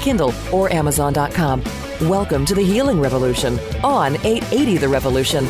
Kindle, or Amazon.com. Welcome to the Healing Revolution on 880 The Revolution.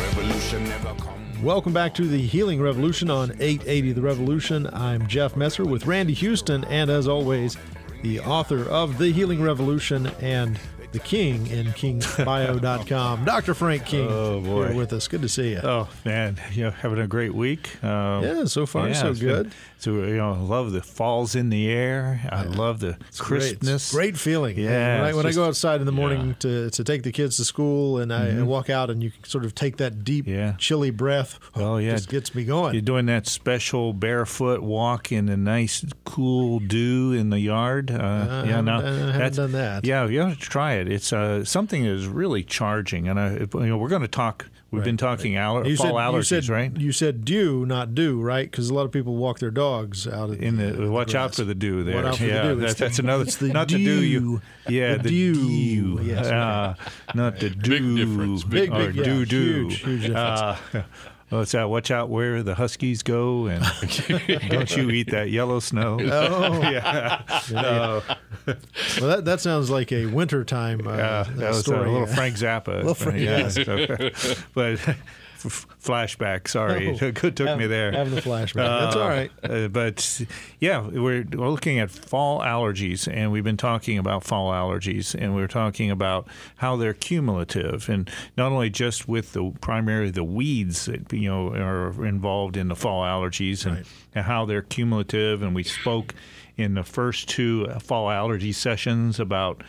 Welcome back to the Healing Revolution on 880 The Revolution. I'm Jeff Messer with Randy Houston, and as always, the author of The Healing Revolution and the King in kingbio.com. Dr. Frank King Oh, boy. here with us. Good to see you. Oh man, you know, having a great week. Um, Yeah, so far so it's been- good. so you know, I love the falls in the air. I love the Great. It's crispness. Great feeling. Yeah, When I, when I go outside in the morning to, to take the kids to school and I, I walk out and you can sort of take that deep, Mm-hmm. Yeah. chilly breath. Oh, yeah. Just gets me going. You're doing that special barefoot walk in the nice cool dew in the yard. Uh, yeah, haven't no, I haven't that's- done that. Yeah, you have to try it. It's uh, something that is really charging, and I, you know, we're going to talk. We've been talking aller- you fall said, allergies, you said, right? You said do, not do, right? Because a lot of people walk their dogs out in the watch out for the dew there. Watch out for yeah, the dew. That's, that's another. it's the not the dew. You, yeah, The the, dew. dew. Yes, okay. uh, not the dew. difference. Big, or big, yeah, doo doo. huge, huge difference. Uh, well, it's that. Watch out where the huskies go, and don't you eat that yellow snow. Oh, yeah. No, well, that, that sounds like a wintertime uh, uh, uh, that was story. a little Frank Zappa. Little Frank- yeah. so- but f- flashback. Sorry, Oh, it took have- me there. Having the flashback. That's all right. Uh, but yeah, we're, we're looking at fall allergies, and we've been talking about fall allergies, and we're talking about how they're cumulative, and not only just with the primarily the weeds that you know are involved in the fall allergies, and, Right. and how they're cumulative. And we spoke in the first two fall allergy sessions about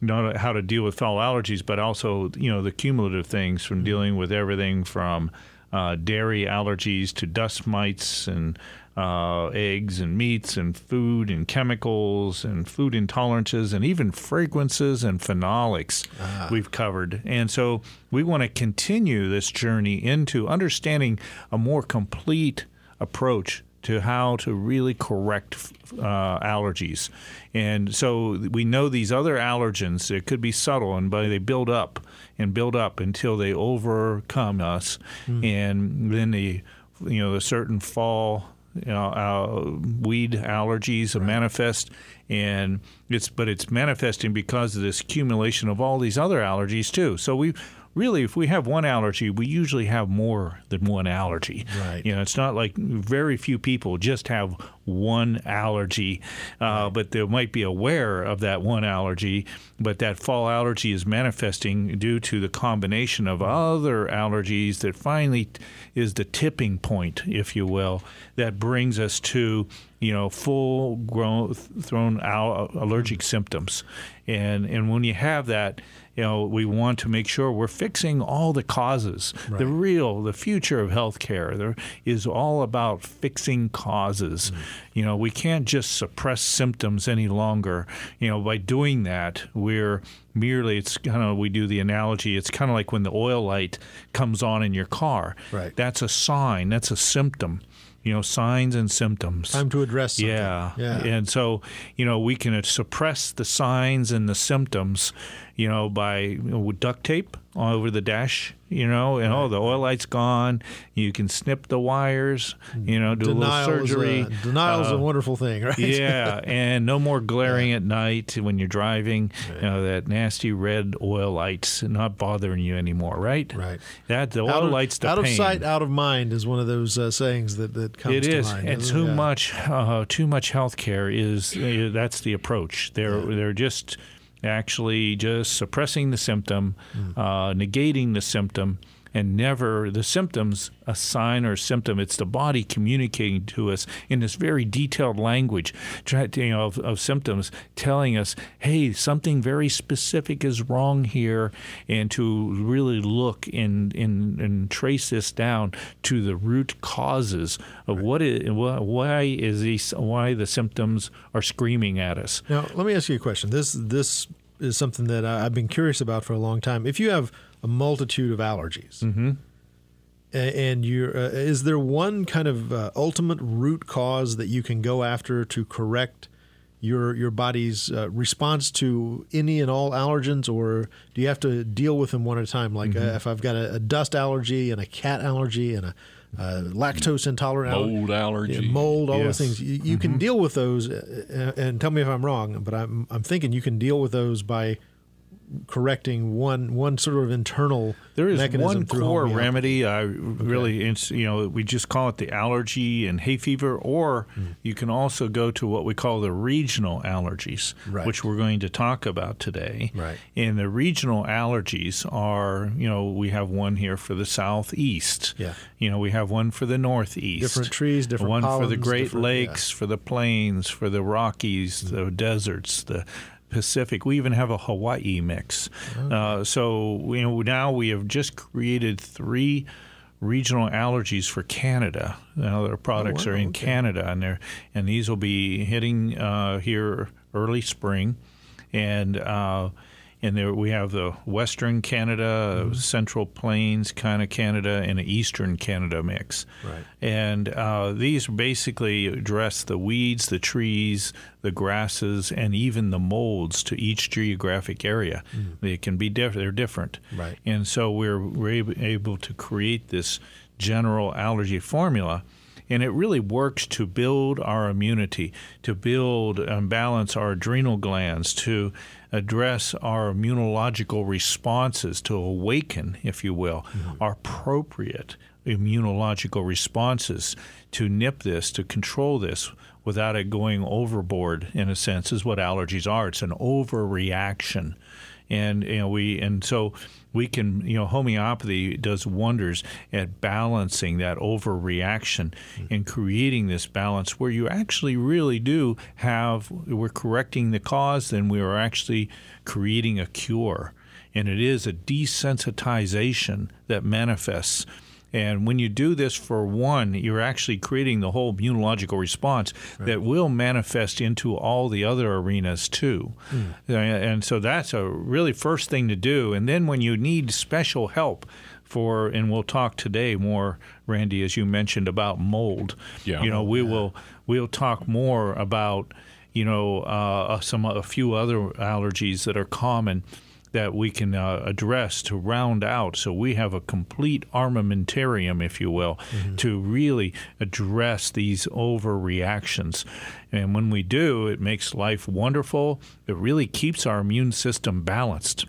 not how to deal with fall allergies, but also you know the cumulative things from dealing with everything from uh, dairy allergies to dust mites and uh, eggs and meats and food and chemicals and food intolerances and even fragrances and phenolics we've covered. And so we want to continue this journey into understanding a more complete approach to how to really correct uh, allergies. And so we know these other allergens, it could be subtle, and but they build up and build up until they overcome us. And then the, you know, the certain fall you know, uh, weed allergies manifest, and it's but it's manifesting because of this accumulation of all these other allergies too. So we really, if we have one allergy, we usually have more than one allergy. Right. You know, it's not like very few people just have one allergy, uh, but they might be aware of that one allergy, but that fall allergy is manifesting due to the combination of other allergies that finally is the tipping point, if you will, that brings us to you know full grown thrown out allergic symptoms, and and when you have that. You know, we want to make sure we're fixing all the causes. The real, the future of healthcare there is all about fixing causes. Mm. You know, we can't just suppress symptoms any longer. You know, by doing that, we're merely it's kind of we do the analogy. It's kind of like when the oil light comes on in your car. Right. That's a sign. That's a symptom. You know, signs and symptoms. Time to address something. Yeah. Yeah. And so, you know, we can suppress the signs and the symptoms, you know, by you know, with duct tape all over the dash, you know, and oh, the oil light's gone. You can snip the wires, you know, do Denial a little surgery. Is a, denial is a Uh, wonderful thing, right? yeah, and no more glaring at night when you're driving. You know that nasty red oil lights not bothering you anymore, right? Right. That the oil out of, lights the out of sight, out of mind is one of those uh, sayings that, that comes It to is, mind. and too Yeah. much, uh, too much health care is uh, that's the approach. They're they're just actually just suppressing the symptom, Mm. uh, negating the symptom, and never the symptoms a sign or symptom. It's the body communicating to us in this very detailed language you know, of, of symptoms, telling us, hey, something very specific is wrong here, and to really look and, and, and trace this down to the root causes of right. what is why is these why the symptoms are screaming at us. Now, let me ask you a question. This this is something that I've been curious about for a long time. If you have a multitude of allergies. Mm-hmm. And you're, uh, is there one kind of uh, ultimate root cause that you can go after to correct your your body's uh, response to any and all allergens, or do you have to deal with them one at a time? Like uh, mm-hmm. if I've got a, a, dust allergy and a cat allergy and a uh, lactose intolerant mold allergy, yeah, mold, all yes. those things. You, you mm-hmm. can deal with those, uh, and tell me if I'm wrong, but I'm I'm thinking you can deal with those by correcting one one sort of internal there is one core remedy i really okay. you know we just call it the allergy and hay fever or mm. you can also go to what we call the regional allergies right. which we're going to talk about today right and the regional allergies are you know we have one here for the southeast yeah you know we have one for the northeast different trees different one pollens, for the great lakes yeah. for the plains for the rockies mm. the deserts the Pacific. We even have a Hawaii mix. Okay. Uh, so you know now we have just created three regional allergies for Canada. Now their products oh, wow. are in okay. Canada, and they and these will be hitting uh, here early spring, and. Uh, and there we have the Western Canada, mm-hmm. Central Plains kind of Canada, and an Eastern Canada mix. Right. And uh, these basically address the weeds, the trees, the grasses, and even the molds to each geographic area. Mm. They can be diff- they're different. Right. And so we're, we're able to create this general allergy formula and it really works to build our immunity, to build and balance our adrenal glands, to address our immunological responses, to awaken, if you will, mm-hmm. our appropriate immunological responses to nip this, to control this without it going overboard, in a sense, is what allergies are. It's an overreaction. And you know we and so we can, you know, homeopathy does wonders at balancing that overreaction mm-hmm. and creating this balance where you actually really do have, we're correcting the cause, then we are actually creating a cure. And it is a desensitization that manifests and when you do this for one, you're actually creating the whole immunological response right. that will manifest into all the other arenas too. Mm. And so that's a really first thing to do. And then when you need special help, for, and we'll talk today more, Randy, as you mentioned about mold. Yeah. You know, we yeah. will we'll talk more about you know uh, some a few other allergies that are common that we can uh, address to round out so we have a complete armamentarium, if you will, mm-hmm. to really address these overreactions. And when we do, it makes life wonderful. It really keeps our immune system balanced.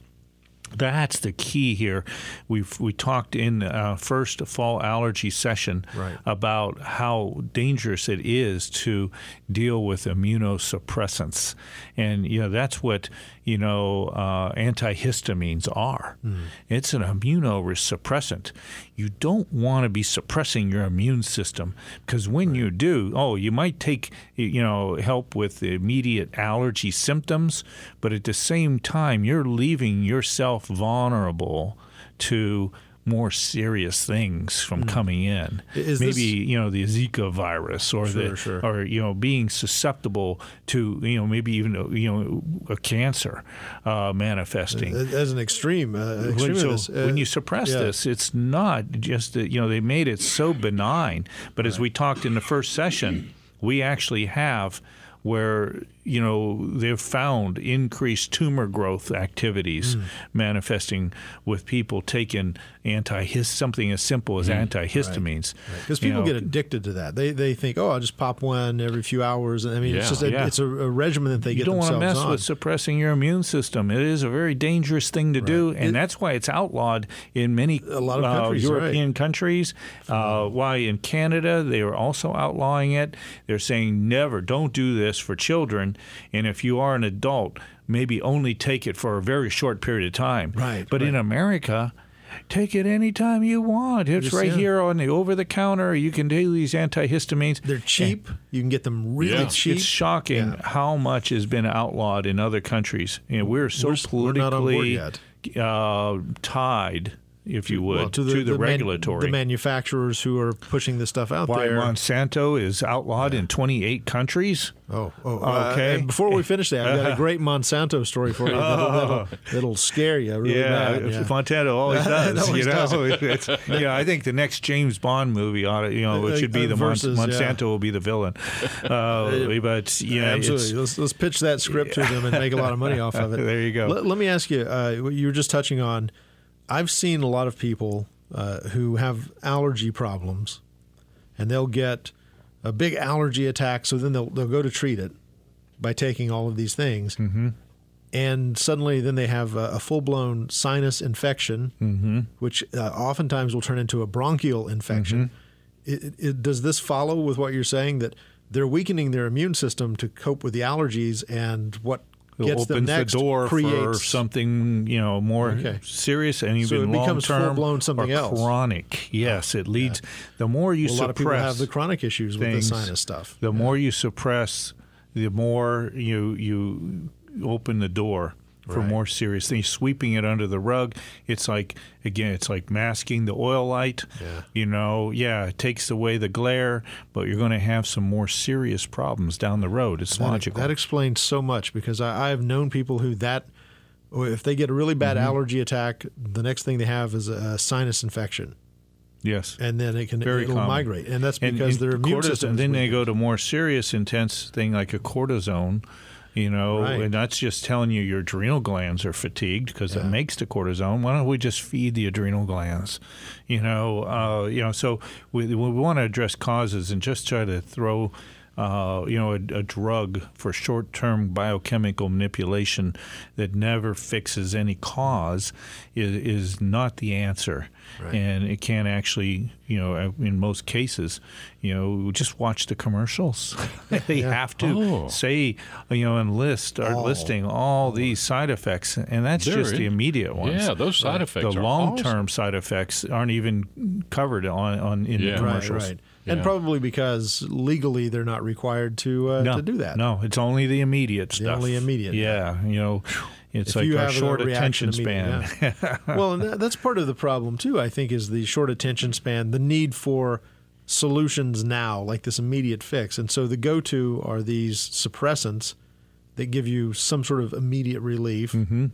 That's the key here. We've we talked in uh, first fall allergy session right. about how dangerous it is to deal with immunosuppressants, and you know that's what you know uh, antihistamines are. Mm. It's an immunosuppressant. You don't want to be suppressing your immune system because when right. you do, oh, you might take you know help with the immediate allergy symptoms, but at the same time you're leaving yourself vulnerable to more serious things from mm. coming in. Is Maybe this... you know the Zika virus, or sure, the sure. or you know being susceptible to you know maybe even you know a cancer uh, manifesting as an extreme. Uh, extreme when, so uh, when you suppress yeah. this, it's not just that you know they made it so benign, but right. as we talked in the first session, we actually have where you know they've found increased tumor growth activities mm. manifesting with people taking anti something as simple as mm. antihistamines because right. right. people know, get addicted to that they they think oh I'll just pop one every few hours I mean yeah, it's just a, yeah. it's a, a, regimen that they you get You don't want to mess on. with suppressing your immune system it is a very dangerous thing to right. do and it, that's why it's outlawed in many a lot of countries, uh, European countries uh, why in Canada they are also outlawing it they're saying never don't do this for children and if you are an adult, maybe only take it for a very short period of time. Right. But right. in America, take it anytime you want. It's Just, right yeah. here on the over the counter. You can take these antihistamines. They're cheap. You can get them really Yeah. cheap. It's shocking Yeah. how much has been outlawed in other countries. You know, we're so We're s- we're not on board politically uh, tied, if you would, Well, to the, man- regulatory. the manufacturers who are pushing this stuff out Why there. Monsanto is outlawed in 28 countries? Oh, oh, uh, Okay. and before we finish that, I've got a great Monsanto story for you. That'll, that'll, that'll scare you really yeah, bad. Yeah. Monsanto always does. always you know, yeah. I think the next James Bond movie ought to, you know, it should be Uh, the versus, yeah. Monsanto will be the villain. Uh, but yeah, Absolutely. Let's, let's pitch that script to them and make a lot of money off of it. There you go. Let, let me ask you, uh, you were just touching on, I've seen a lot of people uh, who have allergy problems and they'll get a big allergy attack. So then they'll, they'll go to treat it by taking all of these things. Mm-hmm. And suddenly, then they have a, a full blown sinus infection, Mm-hmm. which uh, oftentimes will turn into a bronchial infection. Mm-hmm. It, it, does this follow with what you're saying that they're weakening their immune system to cope with the allergies and what gets opens next the door for something you know more Okay. serious and So even it becomes long term full-blown something or else. chronic. Yes, it leads. The more you Well, a lot of people have the chronic issues with the sinus stuff. the more you suppress, the more you you open the door for Right. more serious things. Sweeping it under the rug, it's like again, it's like masking the oil light. Yeah. You know, yeah, it takes away the glare, but you're going to have some more serious problems down the road. It's That, logical. that explains so much because I, I've known people who that, if they get a really bad Mm-hmm. allergy attack, the next thing they have is a sinus infection, yes. and then it can Very it'll common. migrate, and that's because and their immune system. And then they go to more serious, intense thing like a cortisone. You know, Right. and that's just telling you your adrenal glands are fatigued because it makes the cortisone. Why don't we just feed the adrenal glands? You know, uh, you know. So we, we want to address causes and just try to throw. Uh, you know, a, a drug for short-term biochemical manipulation that never fixes any cause is, is not the answer, Right. and it can't actually, you know, uh, in most cases, you know, just watch the commercials. they have to Oh. say, you know, and list are All. listing all these side effects, and that's They're just the immediate ones. Yeah, those side effects The long-term side effects aren't even covered on, on in Yeah. the right, commercials. right, and Yeah. probably because legally they're not required to uh, No, to do that. No, it's only the immediate stuff. only immediate. Yeah, you know, it's If like you our have short attention span. immediately, well, and that's part of the problem too. I think is the short attention span, the need for solutions now, like this immediate fix, and so the go-to are these suppressants that give you some sort of immediate relief. Mm-hmm.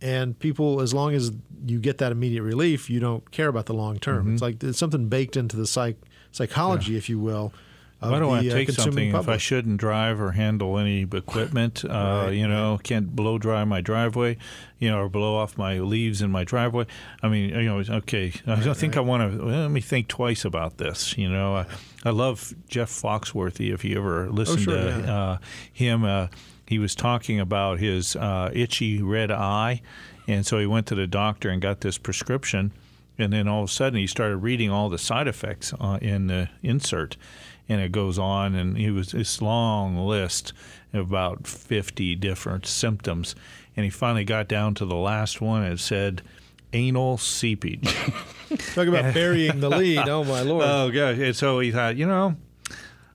And people, as long as you get that immediate relief, you don't care about the long term. Mm-hmm. It's like it's something baked into the psych psychology, if you will. Of Why do I the, uh, take consuming something if I shouldn't drive or handle any equipment? Uh, Right, you know, can't blow dry my driveway, you know, or blow off my leaves in my driveway. I mean, you know, okay. I don't think I want to. Let me think twice about this. You know, I, I love Jeff Foxworthy. If you ever listen Oh, sure, to yeah. uh, him, uh, he was talking about his uh, itchy red eye, and so he went to the doctor and got this prescription. And then all of a sudden, he started reading all the side effects uh, in the insert, and it goes on, and he was this long list of about 50 different symptoms, and he finally got down to the last one. and It said anal seepage. Talk about burying the lead. Oh my lord! oh gosh! And so he thought, you know.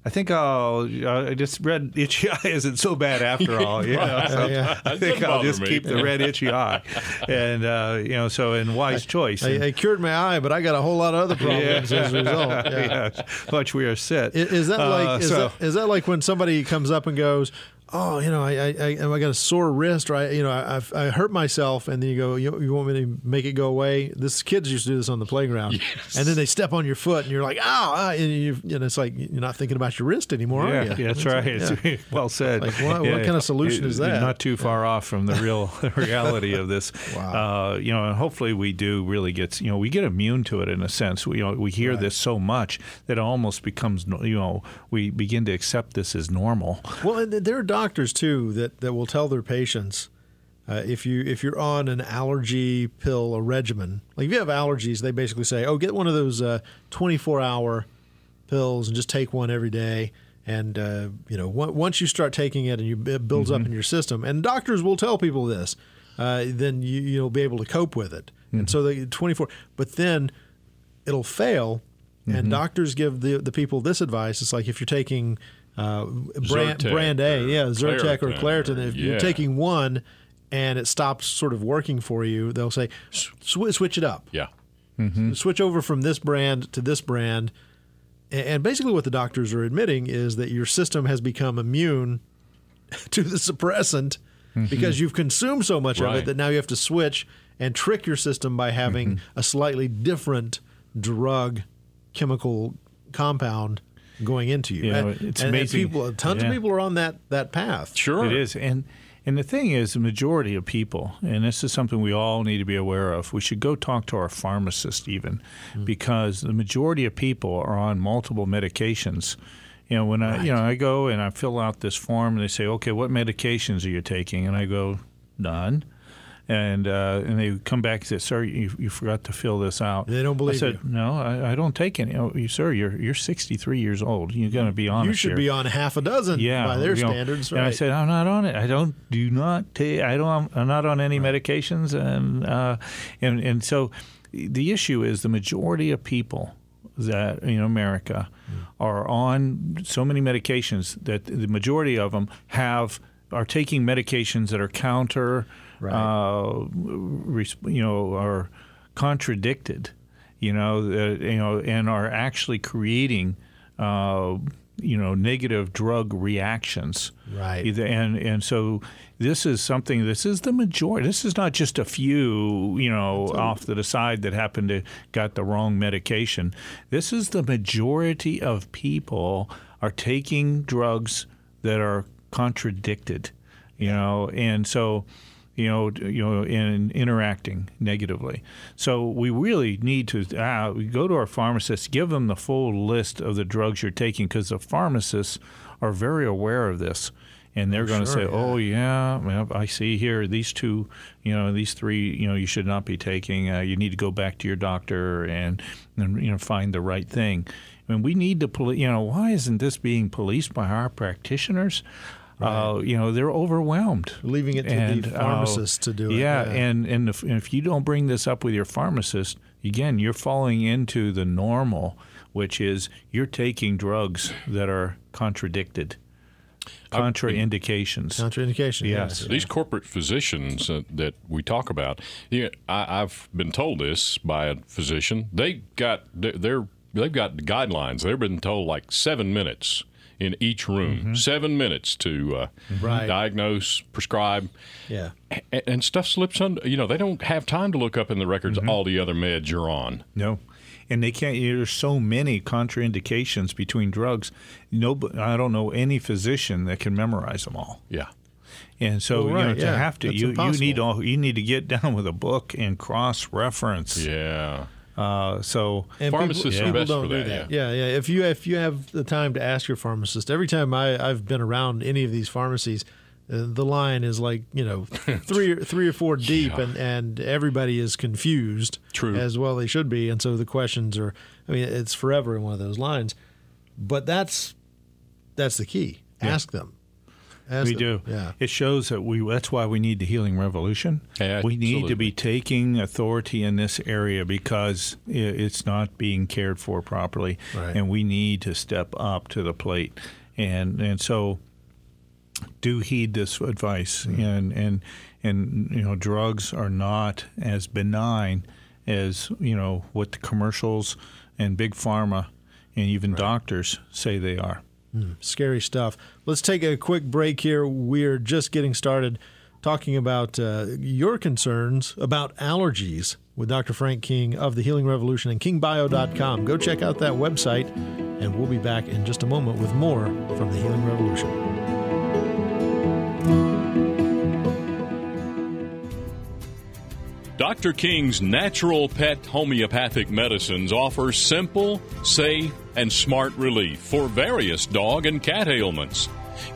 I think I'll. uh, I just red itchy eye isn't so bad after all. You know, so yeah. I think I'll just me. keep the red itchy eye, and uh, you know, so in wise choice. I, I cured my eye, but I got a whole lot of other problems as a result. Yeah. much we are set. I- Is that like Uh, is, so- that, is that like when somebody comes up and goes, "Oh, you know, I I, I, I got a sore wrist, or I, you know, I, I've- hurt myself," and then you go, you, "You want me to make it go away?" This kids used to do this on the playground, Yes. and then they step on your foot, and you're like, "Ow!" ah," and you, and it's like you're not thinking about your wrist anymore, Yeah, are you? yeah, that's It's right. like, yeah. Well said. Like, what- what kind of solution is that? Not too far off from the real reality of this. Wow. Uh, you know, and hopefully we do really get. You know, we get immune to it in a sense. We you know, we hear Right. this so much that it almost becomes. You know, we begin to accept this as normal. Well, and there are doctors too that, that will tell their patients uh, if you if you're on an allergy pill, a regimen, like if you have allergies, they basically say, "Oh, get one of those uh, 24 hour pills and just take one every day." And uh, you know, on- once you start taking it and you it builds up in your system, and doctors will tell people this, uh, then you, you'll be able to cope with it. and so they 24. But then it'll fail, and Mm-hmm. doctors give the the people this advice. It's like if you're taking uh, brand Zyrtec brand A, yeah, Zyrtec or Claritin Claritin. or- If yeah. you're taking one and it stops sort of working for you, they'll say "Sw- switch it up. Yeah. Mm-hmm. Switch over from this brand to this brand. And basically, what the doctors are admitting is that your system has become immune to the suppressant mm-hmm. because you've consumed so much of it that now you have to switch and trick your system by having mm-hmm. a slightly different drug chemical compound going into you. You know, And- it's and- and people, tons of people are on that that path. Sure. It is, and and the thing is, the majority of people, and this is something we all need to be aware of. We should go talk to our pharmacist even, mm. because the majority of people are on multiple medications. You know, when I you know I go and I fill out this form, and they say, "Okay, what medications are you taking?" And I go, "None." And uh, and they come back and say, "Sir, you, you forgot to fill this out." They don't believe I said, you. "No, I, I don't take any." Oh, you, sir, you're you're 63 years old. You're going to be honest You should here. be on half a dozen yeah, by their you know, standards. And I said, I'm not on it. I don't do not take. I don't. I'm not on any medications, and uh, and and so the issue is the majority of people that in America are on so many medications that the majority of them have are taking medications that are counter, Right. uh, you know, are contradicted, you know, uh, you know, and are actually creating, uh, you know, negative drug reactions. Right. And and so this is something. This is the majority. This is not just a few, you know, off to the side that happened to got the wrong medication. This is the majority of people are taking drugs that are contradicted, you know, and so you know, you know, in interacting negatively. So we really need to uh, go to our pharmacists, give them the full list of the drugs you're taking, because the pharmacists are very aware of this, and they're going to sure, say, yeah. "Oh yeah, well, I see here these two, you know, these three, you know, you should not be taking. Uh, you need to go back to your doctor and, and you know find the right thing." I mean, we need to, poli- you know, why isn't this being policed by our practitioners? Uh, you know, they're overwhelmed. Leaving it to And, the uh, to do it. Yeah, and and if, and if you don't bring this up with your pharmacist, again, you're falling into the normal, which is you're taking drugs that are contradicted, contraindications. contraindication. Yes. These corporate physicians uh, that we talk about, you know, I, I've been told this by a physician. They got they're, they're they've got guidelines. They've been told like seven minutes in each room, seven minutes to uh, Right. diagnose, prescribe, Yeah. and, and stuff slips under. You know, they don't have time to look up in the records all the other meds you're on. No. And they can't. There's so many contraindications between drugs. No, I don't know any physician that can memorize them all. Yeah. And so Well, you know right, to yeah. have to That's you you need all you need to get down with a book and cross reference. Yeah. Uh, so And Pharmacists people, are people best don't for do that, that. Yeah. yeah, If you if you have the time to ask your pharmacist, every time I I've been around any of these pharmacies, uh, the line is like you know three or three or four deep, Yeah. and and everybody is confused. True. As well they should be, and so the questions are. I mean, it's forever in one of those lines, but that's that's the key. Ask them. Ask we them. do. Yeah. It shows that we. That's why we need the healing revolution. Yeah, we need to be taking authority in this area because it's not being cared for properly, Right. and we need to step up to the plate. And and so, do heed this advice. Mm-hmm. And and and you know, drugs are not as benign as you know what the commercials and big pharma and even doctors say they are. Scary stuff. Let's take a quick break here. We're just getting started talking about uh, your concerns about allergies with Dr. Frank King of the Healing Revolution and kingbio.com. Go check out that website, and we'll be back in just a moment with more from the Healing Revolution. Dr. King's natural pet homeopathic medicines offer simple, safe, and smart relief for various dog and cat ailments.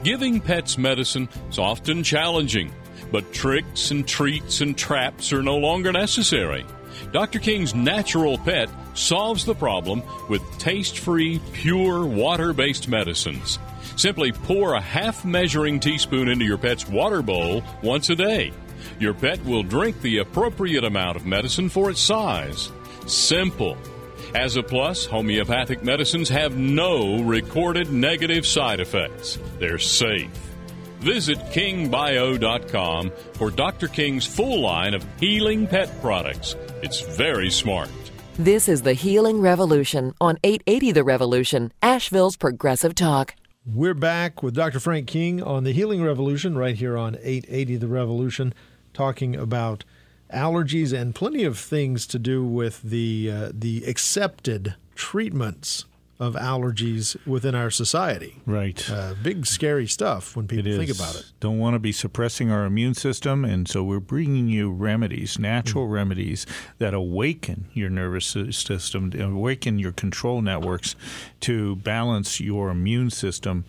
Giving pets medicine is often challenging, but tricks and treats and traps are no longer necessary. Dr. King's Natural Pet solves the problem with taste free, pure, water based medicines. Simply pour a half measuring teaspoon into your pet's water bowl once a day. Your pet will drink the appropriate amount of medicine for its size. Simple. As a plus, homeopathic medicines have no recorded negative side effects. They're safe. Visit kingbio.com for Dr. King's full line of healing pet products. It's very smart. This is the Healing Revolution on 880 The Revolution, Asheville's Progressive Talk. We're back with Dr. Frank King on the Healing Revolution right here on 880 The Revolution, talking about allergies and plenty of things to do with the uh, the accepted treatments of allergies within our society. Right. Uh, big scary stuff when people think about it. Don't want to be suppressing our immune system, and so we're bringing you remedies, natural mm remedies that awaken your nervous system, awaken your control networks to balance your immune system,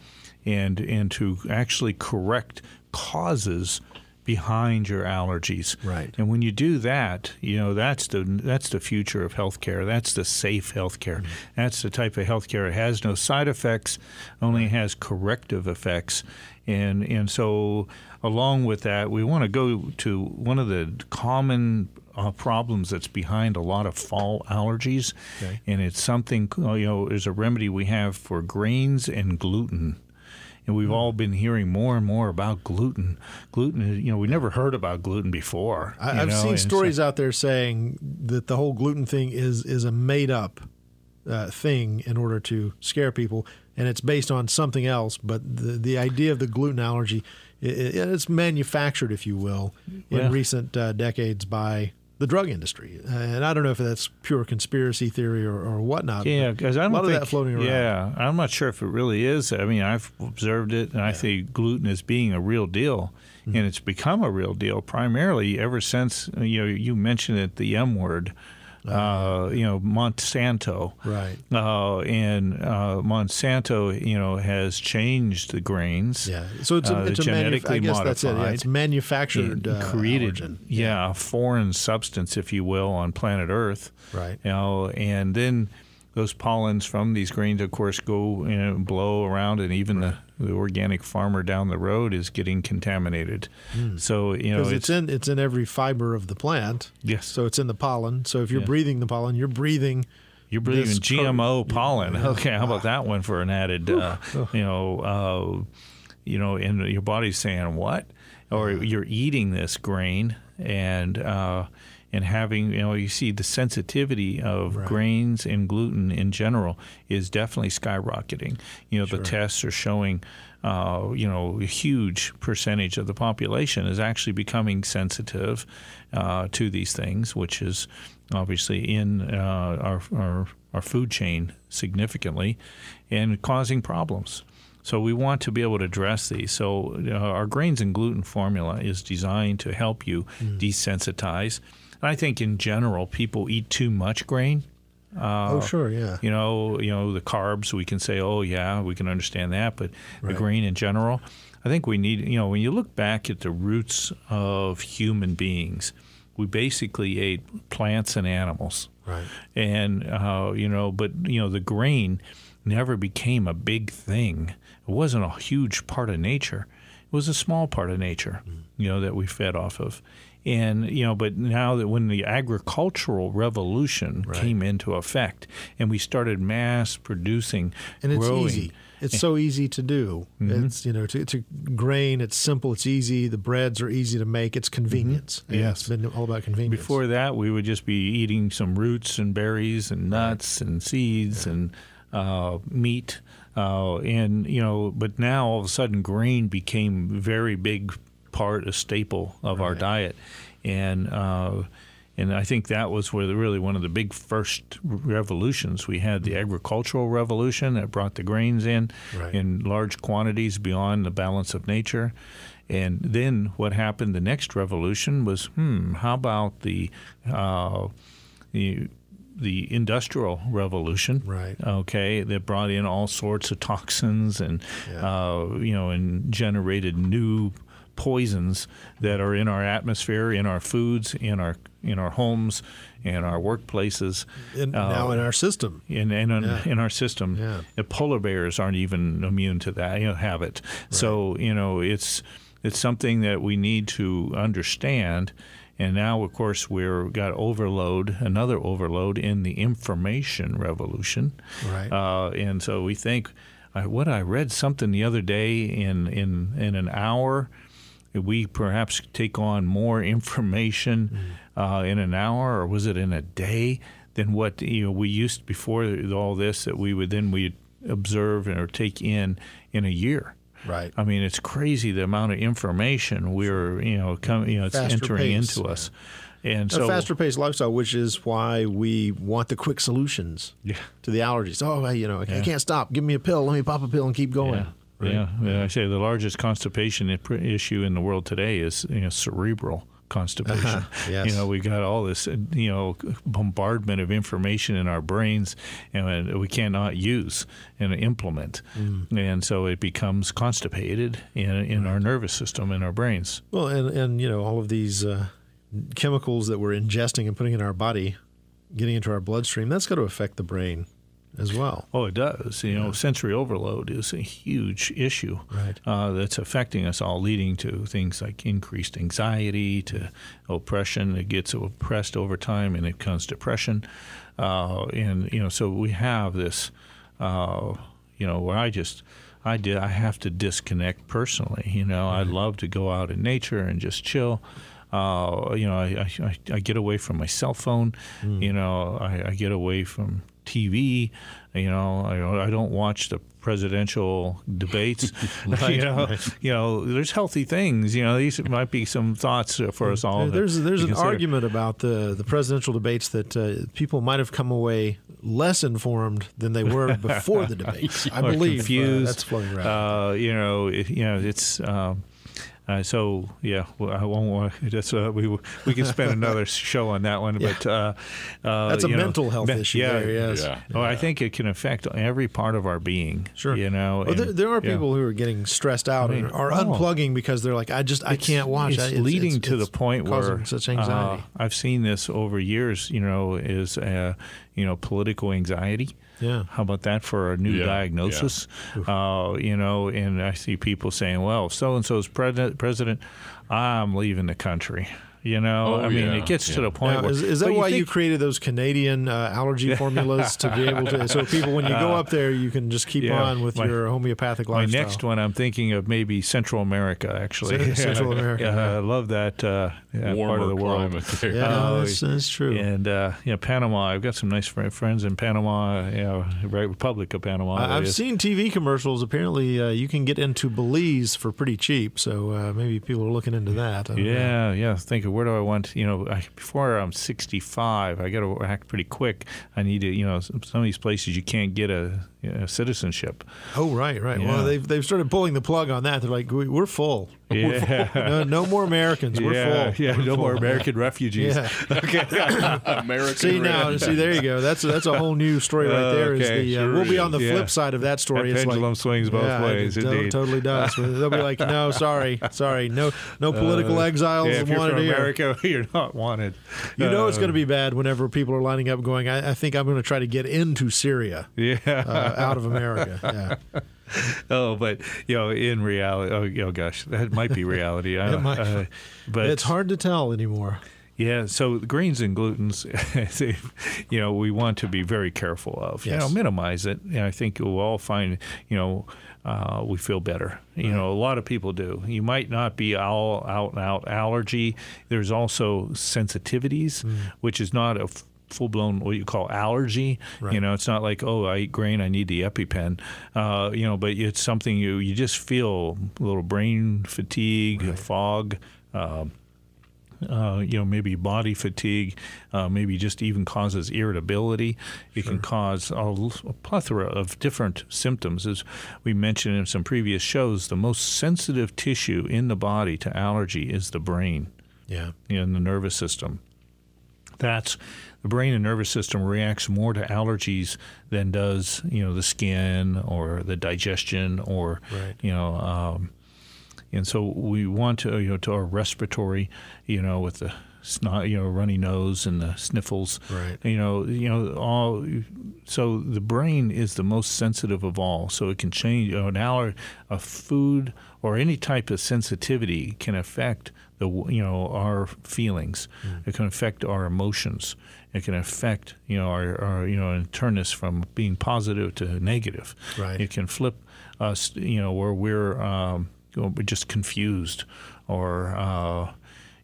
and and to actually correct causes behind your allergies. Right. And when you do that, you know that's the that's the future of healthcare. That's the safe healthcare. Mm-hmm. That's the type of healthcare that has no side effects, only has corrective effects. And and so along with that, we want to go to one of the common uh, problems that's behind a lot of fall allergies, okay. and it's something you know. There's a remedy we have for grains and gluten and we've all been hearing more and more about gluten. Gluten, you know, we never heard about gluten before. I, have seen and stories so, out there saying that the whole gluten thing is is a made up uh, thing in order to scare people, and it's based on something else. But the the idea of the gluten allergy, it, it's manufactured, if you will, in yeah. recent uh, decades by the drug industry. And I don't know if that's pure conspiracy theory or, or whatnot. Yeah, because I don't a lot think, of that floating around. Yeah, I'm not sure if it really is. I mean, I've observed it, and yeah. I see gluten as being a real deal. Mm-hmm. And it's become a real deal primarily ever since you know you mentioned it, the M word uh, you know Monsanto, right? Uh, and uh, Monsanto, you know, has changed the grains. Yeah, so it's, a, uh, it's genetically manuf- I guess That's it. Yeah, it's manufactured, it created, origin. Yeah, a foreign substance, if you will, on planet Earth. Right. You know, and then those pollens from these grains, of course, go you know, blow around, and even right. the, the organic farmer down the road is getting contaminated. Mm. So you know, it's, it's, in it's in every fiber of the plant. Yes. So it's in the pollen. So if you're yeah. breathing the pollen, you're breathing. You're breathing GMO pollen. Yeah. Okay, how about that one for an added, uh, you know, uh, you know, and your body's saying what, or you're eating this grain and. Uh, and having you know you see the sensitivity of right. grains and gluten in general is definitely skyrocketing. You know sure. the tests are showing. Uh, you know, a huge percentage of the population is actually becoming sensitive uh, to these things, which is obviously in uh, our, our, our food chain significantly and causing problems. So we want to be able to address these. So uh, our grains and gluten formula is designed to help you mm. desensitize I think in general, people eat too much grain. Uh, oh, sure, yeah. You know, you know the carbs. We can say, oh, yeah, we can understand that, but right. the grain in general, I think we need. You know, when you look back at the roots of human beings, we basically ate plants and animals. Right. And uh, you know, but you know, the grain never became a big thing. It wasn't a huge part of nature. It was a small part of nature. Mm. You know that we fed off of and you know but now that when the agricultural revolution right. came into effect and we started mass producing and it's growing, easy it's so easy to do mm-hmm. it's you know to, to, grain it's simple it's easy the breads are easy to make it's convenience mm-hmm. yes it's been all about convenience before that we would just be eating some roots and berries and nuts right. and seeds yeah. and uh, meat uh, and you know, but now all of a sudden, grain became very big part, a staple of right. our diet, and uh, and I think that was where the, really one of the big first revolutions we had the agricultural revolution that brought the grains in right. in large quantities beyond the balance of nature. And then what happened? The next revolution was, hmm, how about the uh, the the industrial revolution, right? Okay, that brought in all sorts of toxins and yeah. uh, you know and generated new poisons that are in our atmosphere, in our foods, in our in our homes, in our workplaces, in, uh, now in our system, in in, yeah. in our system. Yeah. The polar bears aren't even immune to that. You know, have it. Right. So you know it's it's something that we need to understand. And now, of course, we're got overload, another overload in the information revolution. Right. Uh, and so we think, uh, what I read something the other day in, in, in an hour, we perhaps take on more information uh, in an hour, or was it in a day, than what you know we used before all this that we would then we observe or take in in a year. Right. I mean, it's crazy the amount of information we're you know coming you know it's Faster entering pace, into us, and a so faster paced lifestyle, which is why we want the quick solutions Yeah. to the allergies. Oh, you know, I I can't stop. Give me a pill. Let me pop a pill and keep going. Yeah. Yeah, yeah. I say the largest constipation issue in the world today is you know, cerebral constipation. Uh-huh. Yes. You know, we got all this uh, you know bombardment of information in our brains, and we cannot use and implement, Mm. and so it becomes constipated in in our nervous system in our brains. Well, and and you know all of these uh, chemicals that we're ingesting and putting in our body, getting into our bloodstream, that's got to affect the brain as well. Oh, it does. You know, sensory overload is a huge issue Right. uh, that's affecting us all, leading to things like increased anxiety, to oppression. It gets oppressed over time, and it becomes depression. Uh, and you know, so we have this. Uh, you know, where I just. I did. I have to disconnect personally. You know, I love to go out in nature and just chill. Uh, you know, I, I, I get away from my cell phone. You know, I, I get away from TV. You know, I, I don't watch the presidential debates. you know, you know, there's healthy things. You know, these might be some thoughts for us all. There's there's an consider. argument about the the presidential debates that uh, people might have come away less informed than they were before the debates. I believe uh, confused. that's floating around. Uh, you know, it, you know, it's. Um, uh, so yeah, well, I won't. That's uh, we we can spend another show on that one, but uh, uh, That's a you know, mental health me- issue Yeah, there, yes. Yeah. Oh, I think it can affect every part of our being. Sure. you know. Well, there, and- there are yeah. people who are getting stressed out I mean, and are oh. unplugging because they're like, I just I can't watch. It's, I- leading to the point where such uh, anxiety. I've seen this over years. You know, is uh, you know political anxiety. Yeah. How about that for a new Yeah, diagnosis? Uh, you know, and I see people saying, "Well, so and so's president, president, I'm leaving the country." You know, Oh, I mean, yeah, it gets to the point Now, where is, is that but why you created those Canadian uh, allergy formulas to be able to? So people, when you go up there, you can just keep Uh, yeah, on with my- your homeopathic lifestyle. My next one, I'm thinking of maybe Central America. Actually, Central America, yeah, yeah. I love that uh, yeah, part of the world. there. Yeah, no, Oh, that's, that's true. And uh, you know, Panama. I've got some nice friends in Panama. You know, right, Republic of Panama. I, I've is. seen TV commercials. Apparently, uh, you can get into Belize for pretty cheap. So uh, maybe people are looking into that. I don't know. Yeah, yeah. Think where do I want? You know, I, before I'm 65, I got to act pretty quick. I need to, you know, some of these places you can't get a, you know, citizenship. Oh, right, right. Yeah. Well, they've they've started pulling the plug on that. They're like, we, we're full. We're full. Yeah. No, no more Americans. We're yeah, full. yeah. We're no more. American refugees. Yeah. American See now, Red. see there you go. That's that's a whole new story right there. Is Okay, the uh, we'll be on the Yeah. flip side of that story. That It's like- pendulum swings both yeah, ways, It indeed. totally does. They'll be like, no, sorry, sorry, no, no political exiles Uh, Yeah, if you're wanted from here. America, you're not wanted. You know it's Uh, going to be bad whenever people are lining up going, I, I think I'm going to try to get into Syria Yeah. Uh, out of America. Yeah. oh, but you know, in reality, oh, you know, gosh, that might be reality. It might. uh, but It's hard to tell anymore. Yeah, so greens and glutens, you know, we want to be very careful of. You know, minimize it, and I think we'll all find, you know, uh, we feel better. You know, a lot of people do. You might not be all out and out allergy. There's also sensitivities, Mm. which is not a f- full blown what you call allergy. You know, it's not like oh, I eat grain, I need the EpiPen. Uh, you know, but it's something you you just feel a little brain fatigue, fog. Um, uh, you know, maybe body fatigue, uh, maybe just even causes irritability. It can cause a plethora of different symptoms. As we mentioned in some previous shows, the most sensitive tissue in the body to allergy is the brain Yeah. in the nervous system. That's the brain and nervous system reacts more to allergies than does you know the skin or the digestion or Right. you know um, and so we want to you know to our respiratory, you know, with the snot, you know, runny nose and the sniffles, Right. You know, you know all. So the brain is the most sensitive of all. So it can change. You know, an aller, a food or any type of sensitivity can affect the you know our feelings. It can affect our emotions. It can affect you know our, our you know and turn us from being positive to negative. Right. It can flip us you know where we're um, you know, we're just confused or uh,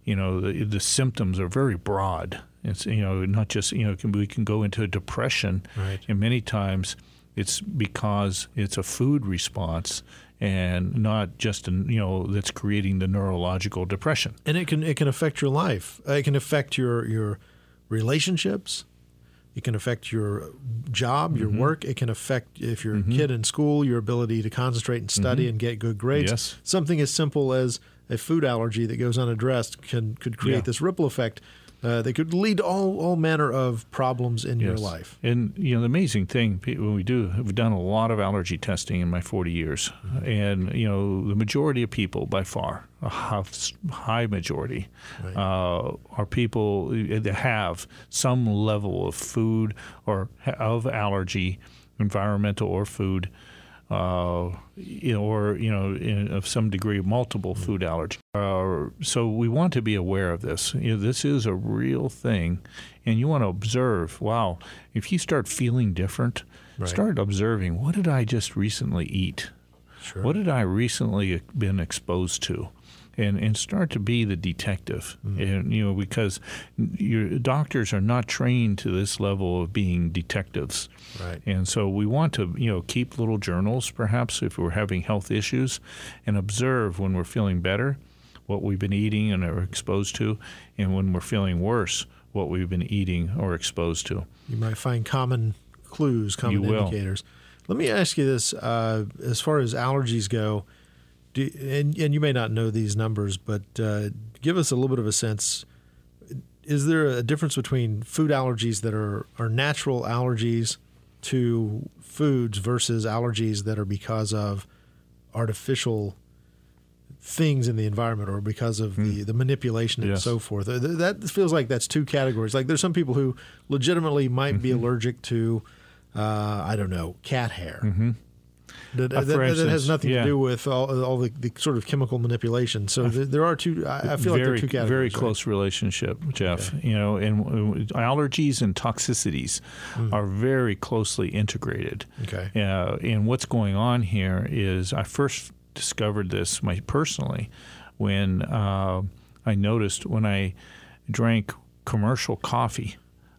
you know the, the symptoms are very broad. It's you know not just you know can, we can go into a depression, Right. and many times it's because it's a food response and not just an, you know that's creating the neurological depression. and it can it can affect your life. It can affect your your relationships. It can affect your job, your Mm-hmm. work. It can affect if you're a kid in school, your ability to concentrate and study and get good grades. Mm-hmm. Yes. Something as simple as a food allergy that goes unaddressed can could create Yeah. this ripple effect uh, that could lead to all all manner of problems in your life. And you know the amazing thing when we do, we've done a lot of allergy testing in my 40 years, Mm-hmm. and you know the majority of people, by far, a high majority, Right. uh, are people that have some level of food or of allergy, environmental or food. Uh, or you know, in, of some degree, multiple food allergy. Uh, so we want to be aware of this. You know, this is a real thing, and you want to observe. Wow, if you start feeling different, Right. start observing. What did I just recently eat? Sure. What did I recently been exposed to? And, and start to be the detective, and you know because your doctors are not trained to this level of being detectives, Right. and so we want to, you know, keep little journals, perhaps, if we're having health issues, and observe when we're feeling better, what we've been eating and are exposed to, and when we're feeling worse, what we've been eating or exposed to. You might find common clues, common You will. indicators. Let me ask you this: uh, as far as allergies go, do, and, and you may not know these numbers, but uh, give us a little bit of a sense. Is there a difference between food allergies that are, are natural allergies to foods versus allergies that are because of artificial things in the environment or because of the, the manipulation and Hmm. Yes. so forth? That feels like that's two categories. Like there's some people who legitimately might be Mm-hmm. allergic to, uh, I don't know, cat hair. Mm-hmm. That, Uh, that- that has nothing yeah. to do with all, all the, the sort of chemical manipulation. So th- there are two. I, I feel like there very, are two categories. very right? close relationship, Jeff. You know, and uh, allergies and toxicities are very closely integrated. Okay. Uh, and what's going on here is I first discovered this my personally when uh, I noticed when I drank commercial coffee,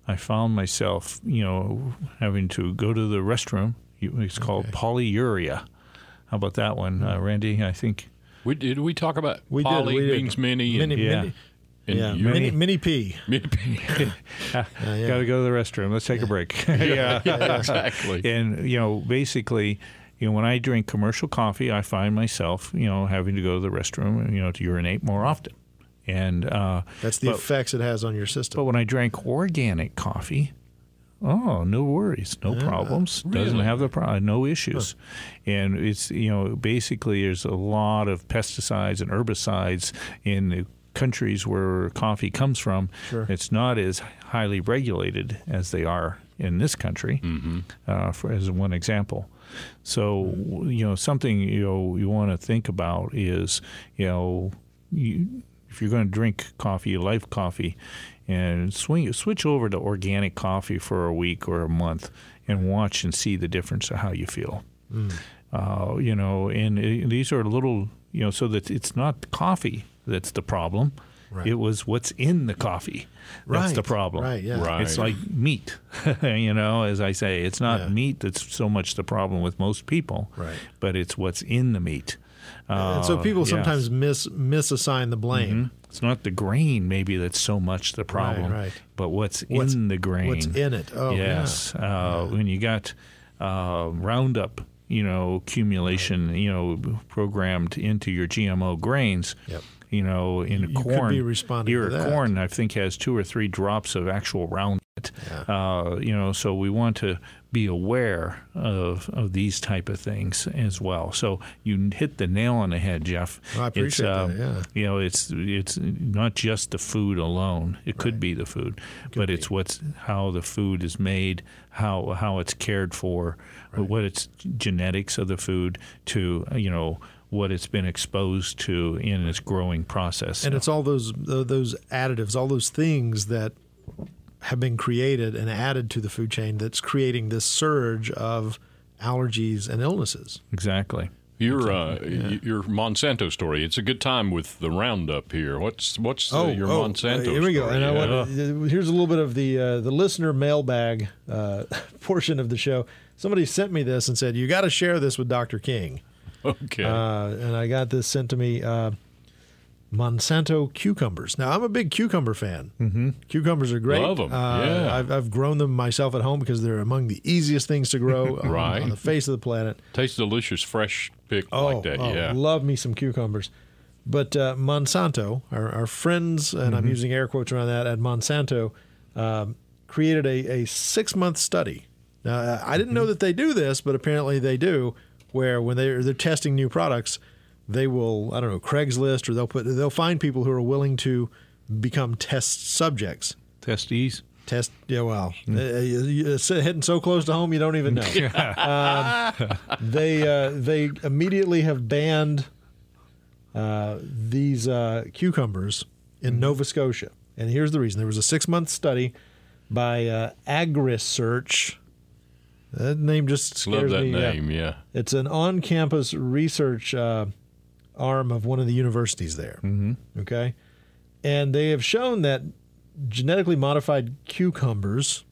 I found myself, you know, having to go to the restroom. It's called polyuria. How about that one, uh, Randy? I think. We, did we talk about We did, poly we did. means many? Mini, and, Yeah. mini, and yeah, uri- mini, mini P. many- yeah. Got to go to the restroom. Let's take a break. yeah. exactly. And you know, basically, you know, when I drink commercial coffee, I find myself, you know, having to go to the restroom, you know, to urinate more often. And uh, That's the but, effects it has on your system. but when I drank organic coffee, oh, no worries, no problems. Doesn't have the problem, no issues. And it's you know, basically, there's a lot of pesticides and herbicides in the countries where coffee comes from. Sure. It's not as highly regulated as they are in this country, uh, for as one example. So you know something you know you want to think about is you know you, if you're going to drink coffee, life coffee, and swing switch over to organic coffee for a week or a month and watch and see the difference of how you feel. Uh, you know, and it, these are little you know so that it's not coffee that's the problem. Right. It was what's in the coffee that's the problem. right, yeah. Right. It's like meat, you know, as I say, it's not Yeah. meat that's so much the problem with most people, Right. but it's what's in the meat. and so Uh, people yes. sometimes miss misassign the blame. It's not the grain maybe that's so much the problem, right. but what's, What's- in the grain. What's in it? Oh, yes. yeah. Uh, When you got uh, Roundup, you know, accumulation, you know, programmed into your GMO grains. Yep. You know, in You corn, be responding ear to of that. corn, I think has two or three drops of actual Roundup. it. Uh, you know, so we want to be aware of, of these type of things as well. So you hit the nail on the head, Jeff. Well, I appreciate it's, uh, that, yeah. You know, it's it's not just the food alone. It could be the food, but it's what's how the food is made, how how it's cared for, what its genetics of the food to you know what it's been exposed to in its growing process. And it's all those those additives, all those things that have been created and added to the food chain that's creating this surge of allergies and illnesses. exactly. Your uh, y- your Monsanto story. It's a good time with the roundup here. What's what's the, your Monsanto? uh, here we go. story? And I Yeah. want, uh, here's a little bit of the uh, the listener mailbag uh, portion of the show. Somebody sent me this and said, "You got to share this with Dr. King." okay. Uh, and I got this sent to me. Monsanto cucumbers. Now I'm a big cucumber fan. Mm-hmm. Cucumbers are great. Love 'em, Uh, yeah. I've, I've grown them myself at home because they're among the easiest things to grow on- Right. on, the face of the planet. Tastes delicious, fresh picked Oh, like that. oh, yeah. love me some cucumbers. But uh, Monsanto, our, our friends, and Mm-hmm. I'm using air quotes around that, at Monsanto, um, created a, a six month study. Now, uh, I didn't Mm-hmm. know that they do this, but apparently they do, where when they're, they're testing new products, they will, I don't know, Craigslist, or they'll put they'll find people who are willing to become test subjects. Testees. Test, yeah, well, you- it's hitting so close to home you don't even know. um, they uh, they immediately have banned uh, these uh, cucumbers in Nova Scotia, and here's the reason: there was a six month study by uh, AgriSearch. That name just scares Love that me. yeah. Yeah. It's an on campus research uh, arm of one of the universities there. Mm-hmm. Okay. And they have shown that genetically modified cucumbers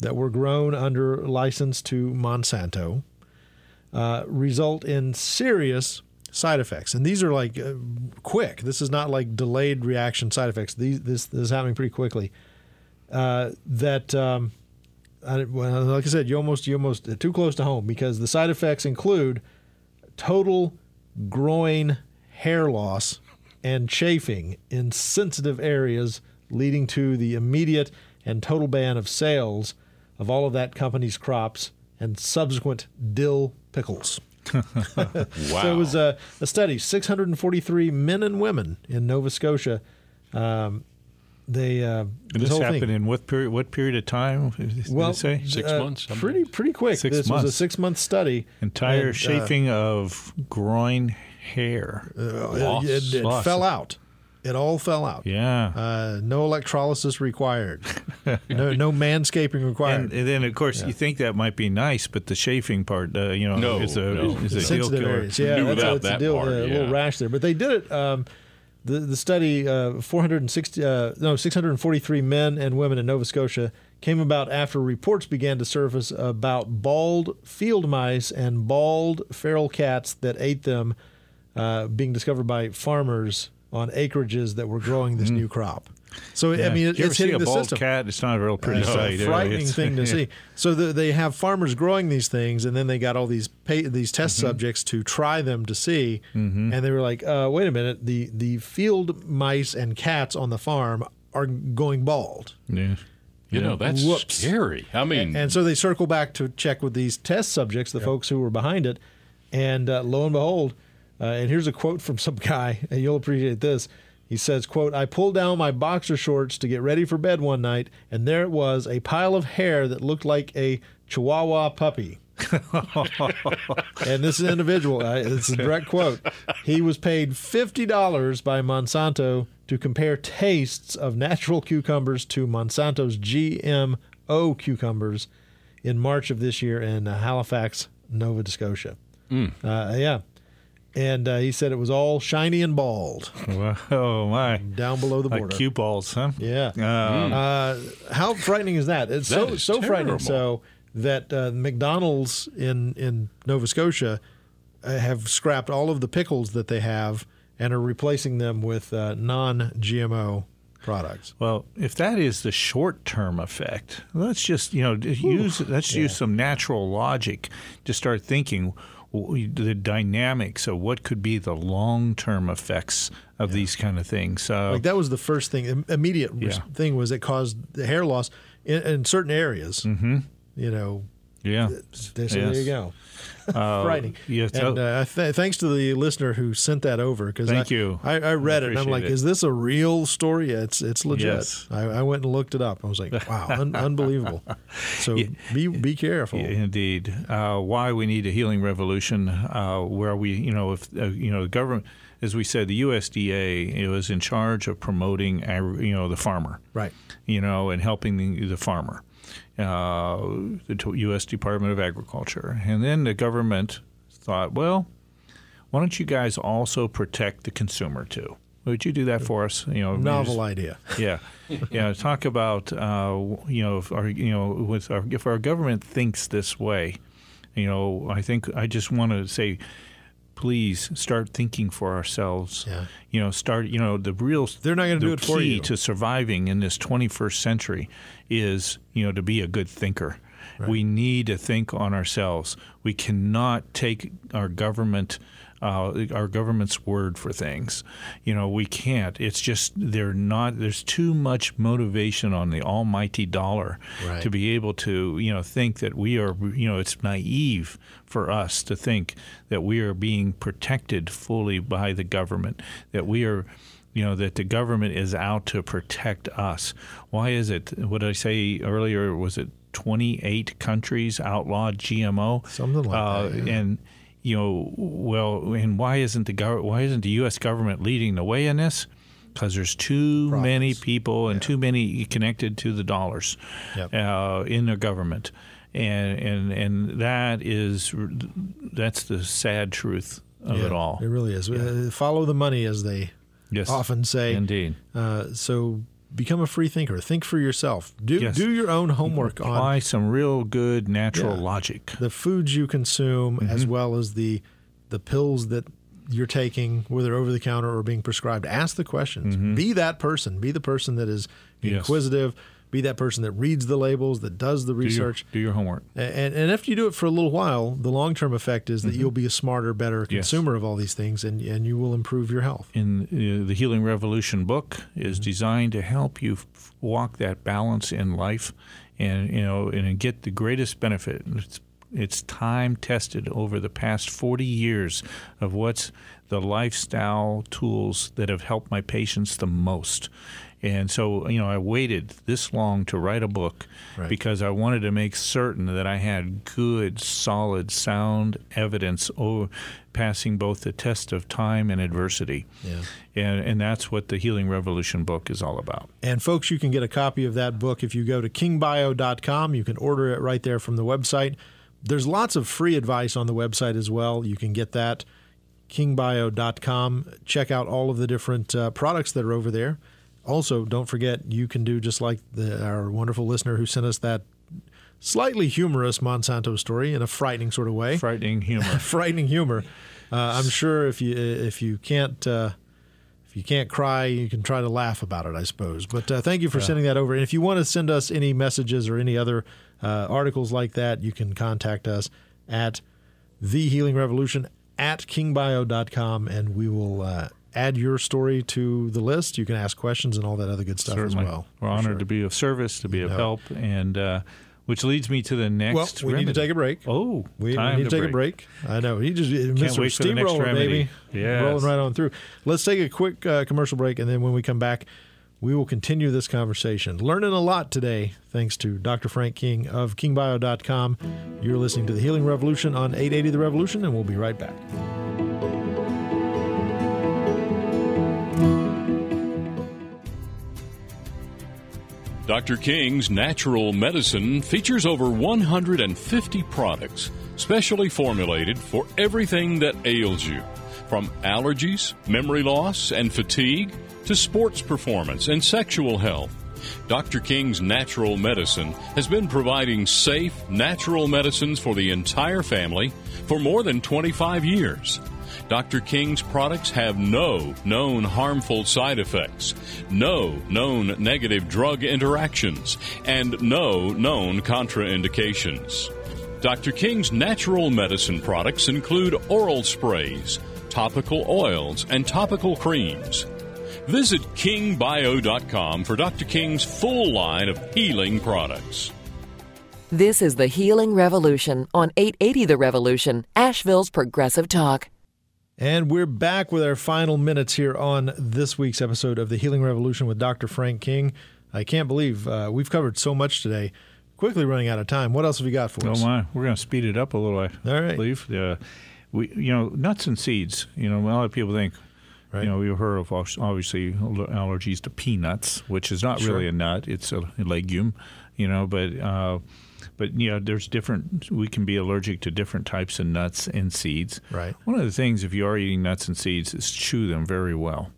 that were grown under license to Monsanto uh, result in serious side effects. And these are like uh, quick. This is not like delayed reaction side effects. These, this, this is happening pretty quickly. Uh, that. Um, I, well, like I said, you almost you almost uh, too close to home because the side effects include total groin hair loss and chafing in sensitive areas, leading to the immediate and total ban of sales of all of that company's crops and subsequent dill pickles. Wow. So it was a, a study, 643 men and women in Nova Scotia. Um, they uh, And this this happened thing, in what period? What period of time? Did well, say Six uh, months, pretty pretty quick. Six this was a six month study. entire And, uh, chafing of groin hair. Uh, it, it- it Loss. fell out. It all fell out. yeah. Uh, no electrolysis required. no, no manscaping required. and, and then, of course, you think that might be nice, but the chafing part, uh, you know, No, is a, no. is a deal sensitive killer. areas. Yeah, Do that's, without that's a that deal. part, uh, a little rash there, but they did it. Um, the the study, uh, 460, uh, no, 643 men and women in Nova Scotia came about after reports began to surface about bald field mice and bald feral cats that ate them, uh, being discovered by farmers on acreages that were growing this new crop. So I Mm-hmm. Yeah. mean, it, you ever it's see hitting a the bald system. cat? It's not a real pretty It's sight. a frightening it's- thing to yeah. see. So the, they have farmers growing these things, and then they got all these pay, these test Mm-hmm. subjects to try them to see, and they were like, uh, "Wait a minute! The the field mice and cats on the farm are going bald." Yeah. You know, that's Whoops. scary. I mean, And so they circle back to check with these test subjects, the folks who were behind it, and uh, lo and behold, uh, and here's a quote from some guy, and you'll appreciate this. He says, "quote I pulled down my boxer shorts to get ready for bed one night, and there it was, a pile of hair that looked like a Chihuahua puppy." and this individual, uh, it's a direct quote. He was paid fifty dollars by Monsanto to compare tastes of natural cucumbers to Monsanto's GMO cucumbers in March of this year in uh, Halifax, Nova Scotia. Uh, yeah, and uh, he said it was all shiny and bald oh my. down below the border, Like cue balls, huh? Yeah. Um, Uh, how frightening is that? It's so That is so frightening. So that uh, McDonald's in in Nova Scotia uh, have scrapped all of the pickles that they have and are replacing them with uh, non-GMO products. Well, if that is the short-term effect, let's just you know use let's use some natural logic to start thinking the dynamics of what could be the long-term effects of these kind of things. Uh, Like that was the first thing. Immediate Yeah. thing was it caused the hair loss in, in certain areas. Mm-hmm. You know, Yeah. so there you go. Uh, Frightening. yeah, so- and uh, th- thanks to the listener who sent that over because Thank I, you. I, I read it and I'm like, it. is this a real story? Yeah, it's it's legit. Yes. I, I went and looked it up. I was like, wow, un- unbelievable. So be be careful. Indeed. Uh, why we need a healing revolution, uh, where we, you know, if, uh, you know, the government, as we said, the USDA it was in charge of promoting, you know, the farmer. Right. You know, and helping the, the farmer. Uh, the U.S. Department of Agriculture. And then the government thought, well, why don't you guys also protect the consumer too? Would you do that for us? You know, Novel just- idea. yeah, yeah. Talk about uh, you know if our you know with our, if our government thinks this way, you know, I think I just want to say, please start thinking for ourselves. Yeah. You know, start. You know, the real They're not gonna do it for key you. to surviving in this 21st century is you know to be a good thinker. We need to think on ourselves. We cannot take our government, uh, our government's word for things. You know, we can't. It's just they're not. There's too much motivation on the almighty dollar Right. to be able to, you know, think that we are. You know, it's naive for us to think that we are being protected fully by the government. That we are you know that the government is out to protect us. Why is it? What did I say earlier? Was it 28 countries outlawed GMO? Something like uh, that, yeah. And you know, well, and why isn't the gov- why isn't the U.S. government leading the way in this? Because there's too many people and too many connected to the dollars Yep. uh, in their government, and and and that is that's the sad truth of Yeah, it all. It really is. Uh, follow the money, as they Yes, often say. indeed. Uh, so become a free thinker. Think for yourself. Do Yes. do your own homework on apply some real good natural Yeah. logic. the foods you consume as Mm-hmm. well as the the pills that you're taking, whether over the counter or being prescribed. Ask the questions. Be that person. Be the person that is Mm-hmm. Yes. Be that person that reads the labels, that does the Do your, research. do your homework. And, and after you do it for a little while, the long term effect is that you'll be a smarter, better Mm-hmm. Yes. consumer of all these things, and, and you will improve your health. In uh, the Healing Revolution book is designed to help you f- walk that balance in life, and you know, and get the greatest benefit. It's it's time tested over the past 40 years of what's the lifestyle tools that have helped my patients the most. And so, you know, I waited this long to write a book Right. because I wanted to make certain that I had good, solid, sound evidence over passing both the test of time and adversity. Yeah. And, and that's what the Healing Revolution book is all about. And folks, you can get a copy of that book if you go to kingbio.com. You can order it right there from the website. There's lots of free advice on the website as well. You can get that kingbio.com. Check out all of the different uh, products that are over there. Also, don't forget you can do just like the, our wonderful listener who sent us that slightly humorous Monsanto story in a frightening sort of way Frightening humor. frightening humor. Uh, I'm sure if you if you can't uh, if you can't cry, you can try to laugh about it, I suppose. But uh, thank you for sending that over. And if you want to send us any messages or any other uh, articles like that, you can contact us at the Healing Revolution at kingbio.com, and we will uh, add your story to the list. You can ask questions and all that other good stuff Certainly. as well. We're honored sure. to be of service, to be of know. help, and uh, which leads me to the next. Well, we need to take a break. Oh, We, we need to, take a break. I know. He just Mr. wait for the next Steamroller, remedy. baby. Yes. Rolling right on through. Let's take a quick uh, commercial break, and then when we come back, we will continue this conversation. Learning a lot today, thanks to Dr. Frank King of KingBio.com. You're listening to the Healing Revolution on 880 The Revolution, and we'll be right back. Dr. King's Natural Medicine features over 150 products specially formulated for everything that ails you, from allergies, memory loss, and fatigue to sports performance and sexual health. Dr. King's Natural Medicine has been providing safe, natural medicines for the entire family for more than 25 years. Dr. King's products have no known harmful side effects, no known negative drug interactions, and no known contraindications. Dr. King's natural medicine products include oral sprays, topical oils, and topical creams. Visit kingbio.com for Dr. King's full line of healing products. This is the Healing Revolution on 880 The Revolution, Asheville's Progressive Talk. And we're back with our final minutes here on this week's episode of the Healing Revolution with Dr. Frank King. I can't believe uh, we've covered so much today. Quickly running out of time. What else have you got for oh us? my, we're going to speed it up a little. I All right. believe. Uh, we, you know, nuts and seeds. You know, a lot of people think. Right. You know, we've heard of obviously allergies to peanuts, which is not Sure. really a nut; it's a legume. You know, but uh, but you know, there's different. We can be allergic to different types of nuts and seeds. Right. One of the things, if you are eating nuts and seeds, is chew them very well.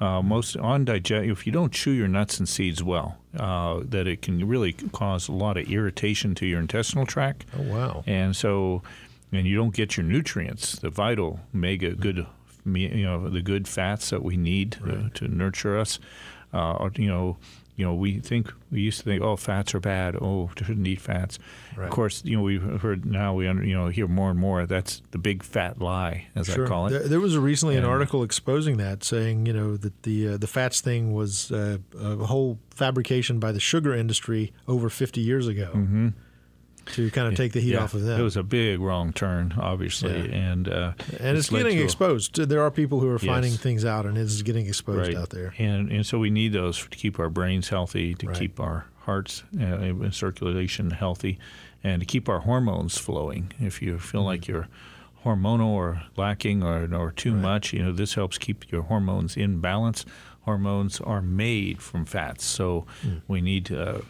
Uh, most on digest, if you don't chew your nuts and seeds well, uh, that it can really cause a lot of irritation to your intestinal tract. Oh, wow. And so, and you don't get your nutrients, the vital, mega good, you know, the good fats that we need to, to nurture us. Uh, you know, you know, we think we used to think, oh, fats are bad. Oh, shouldn't eat fats. Right. Of course, you know, we've heard now we under, you know hear more and more. That's the big fat lie, as Sure. I call it. There, there was a recently an article exposing that, saying you know that the uh, the fats thing was uh, a whole fabrication by the sugar industry over 50 years ago to kind of take the heat. Yeah, off of them. It was a big wrong turn, obviously, Yeah. and uh, and it's, led getting to a- exposed. There are people who are finding Yes. things out, and it's getting exposed right. out there. And and so we need those to keep our brains healthy, to Right. keep our hearts uh, and circulation healthy, and to keep our hormones flowing. If you feel like Mm-hmm. you're hormonal or lacking or or too much, you know this helps keep your hormones in balance. Hormones are made from fats, so Mm. we need to. Uh,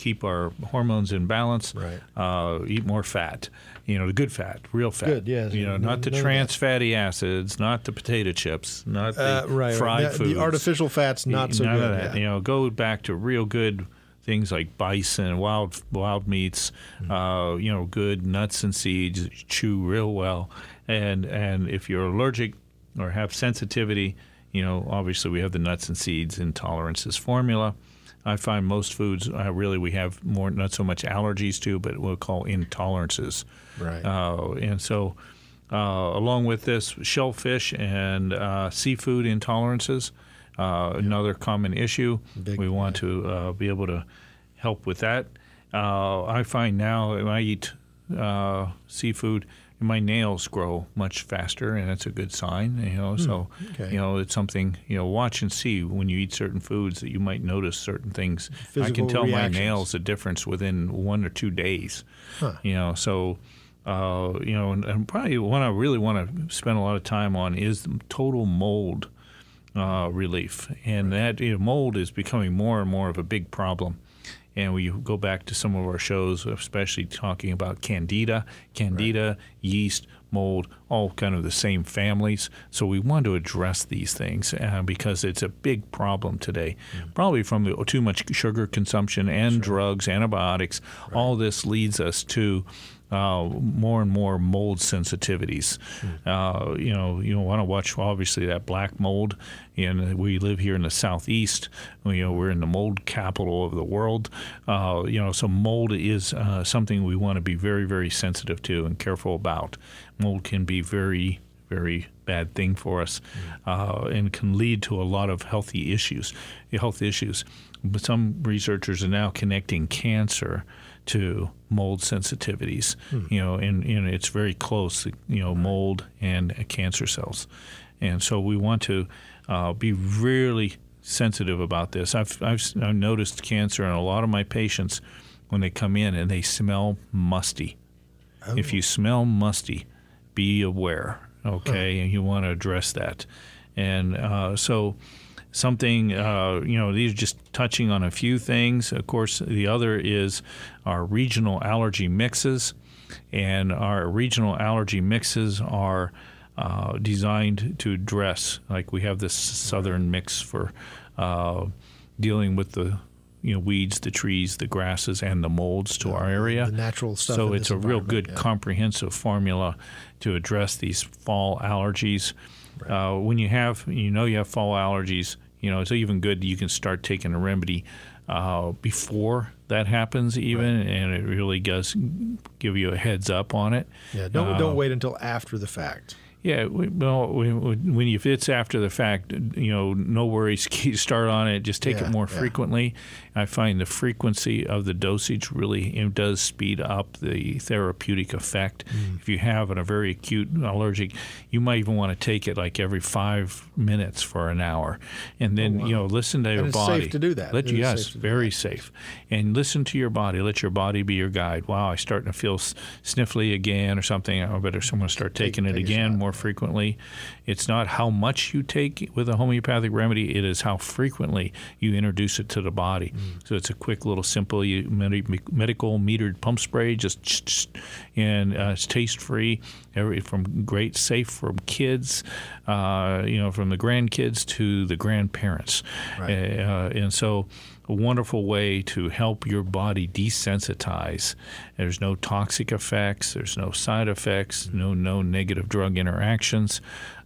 Keep our hormones in balance. Right. Uh, eat more fat. You know, the good fat, real fat. Good, yes. You know, No- not the trans fatty acids, not the potato chips, not the Uh, right, fried right. The- foods. The artificial fats not so None good. of that. yeah. You know, go back to real good things like bison, wild wild meats. Mm-hmm. Uh, you know, good nuts and seeds. Chew real well, and and if you're allergic or have sensitivity, you know, obviously we have the nuts and seeds intolerances formula. I find most foods uh, really we have more not so much allergies to, but we'll call intolerances. Right. Uh, and so, uh, along with this, shellfish and uh, seafood intolerances, uh, another common issue. Big- we want to uh, be able to help with that. Uh, I find now when I eat uh, seafood, my nails grow much faster, and that's a good sign. You know, so Hmm, okay. you know it's something. You know, watch and see when you eat certain foods that you might notice certain things. I can tell reactions. my nails the difference within one or two days. Huh. You know, so uh, you know, and, and probably one I really want to spend a lot of time on is total mold uh, relief, and that you know, mold is becoming more and more of a big problem. And we go back to some of our shows, especially talking about candida, candida, yeast, mold, all kind of the same families. So we want to address these things uh, because it's a big problem today. Probably from the, too much sugar consumption and drugs, antibiotics. All this leads us to uh, more and more mold sensitivities. Uh, you know, you want to watch obviously that black mold. And we live here in the southeast. You know, we're in the mold capital of the world. Uh, you know, so mold is uh, something we want to be very, very sensitive to and careful about. Mold can be very very bad thing for us, uh, and can lead to a lot of healthy issues. Health issues. But some researchers are now connecting cancer to mold sensitivities. You know, and, and it's very close. You know, mold and cancer cells, and so we want to uh, be really sensitive about this. I've, I've I've noticed cancer in a lot of my patients when they come in and they smell musty. If you smell musty, be aware, okay? And you want to address that. And uh, so, something, uh, you know, these are just touching on a few things. Of course, the other is our regional allergy mixes. And our regional allergy mixes are uh, designed to address, like we have this southern mix for uh, dealing with the you know weeds, the trees, the grasses, and the molds to our area. the natural stuff So it's a real good yeah. comprehensive formula to address these fall allergies. Uh, when you have, you know, you have fall allergies, you know, it's even good you can start taking a remedy uh, before that happens, even, and it really does give you a heads up on it. Yeah, don't Uh, don't wait until after the fact. Yeah, we, well, we, when if it's after the fact, you know, no worries. Start on it. Just take Yeah, it more yeah. frequently. I find the frequency of the dosage really does speed up the therapeutic effect. Mm. If you have a very acute allergic, you might even want to take it like every five minutes for an hour, and then you know listen to your Oh, it's body. safe to do that. Let It yes, safe very safe, and listen to your body. Let your body be your guide. Wow, I'm starting to feel sniffly again or something. I better someone start taking it take again shot. More frequently. It's not how much you take with a homeopathic remedy; it is how frequently you introduce it to the body. Mm. So it's a quick little simple medical metered pump spray, just and uh, it's taste free. Every from great, safe from kids, uh, you know, from the grandkids to the grandparents, Right. uh, and so a wonderful way to help your body desensitize. There's no toxic effects. There's no side effects. No no negative drug interactions.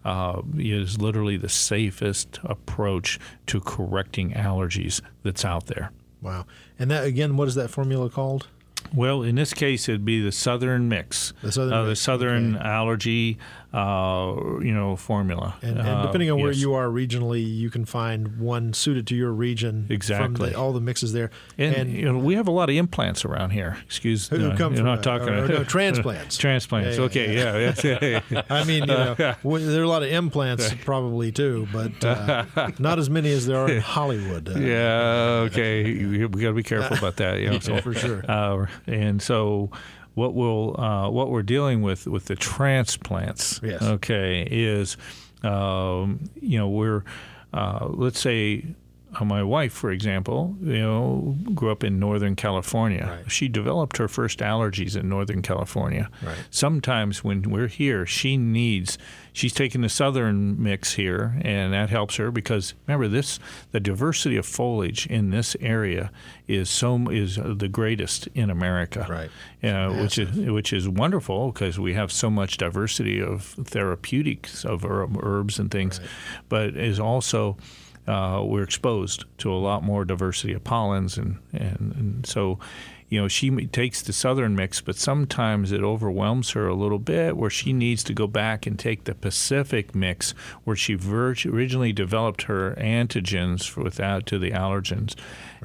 Uh, it is literally the safest approach to correcting allergies that's out there. Wow. And that again, what is that formula called? Well, in this case, it'd be the Southern Mix, The Southern uh, the Southern okay. allergy, uh, you know, formula. And, and Uh, depending on where yes. you are regionally, you can find one suited to your region. From Exactly. the, all the mixes there. And, you know, we have a lot of implants around here. Excuse Who uh, come you're from, not uh, talking or- or no, transplants. transplants. Yeah, yeah, okay, yeah. yeah. I mean, you know, there are a lot of implants probably too, but uh, not as many as there are in Hollywood. Uh, Yeah, okay. We got to be careful about that. You know, so, for sure. Uh, and so, what we'll uh, what we're dealing with with the transplants, Yes. okay, is um, you know we're uh, let's say. Uh, my wife, for example, you know, grew up in Northern California. Right. She developed her first allergies in Northern California. Right. Sometimes when we're here, she needs. She's taking the southern mix here, and that helps her because remember this: the diversity of foliage in this area is so is the greatest in America. Right. Uh, which is which is wonderful because we have so much diversity of therapeutics of herb, herbs and things, but is also uh, we're exposed to a lot more diversity of pollens and, and, and so you know she takes the southern mix but sometimes it overwhelms her a little bit where she needs to go back and take the pacific mix where she vir- originally developed her antigens without to the allergens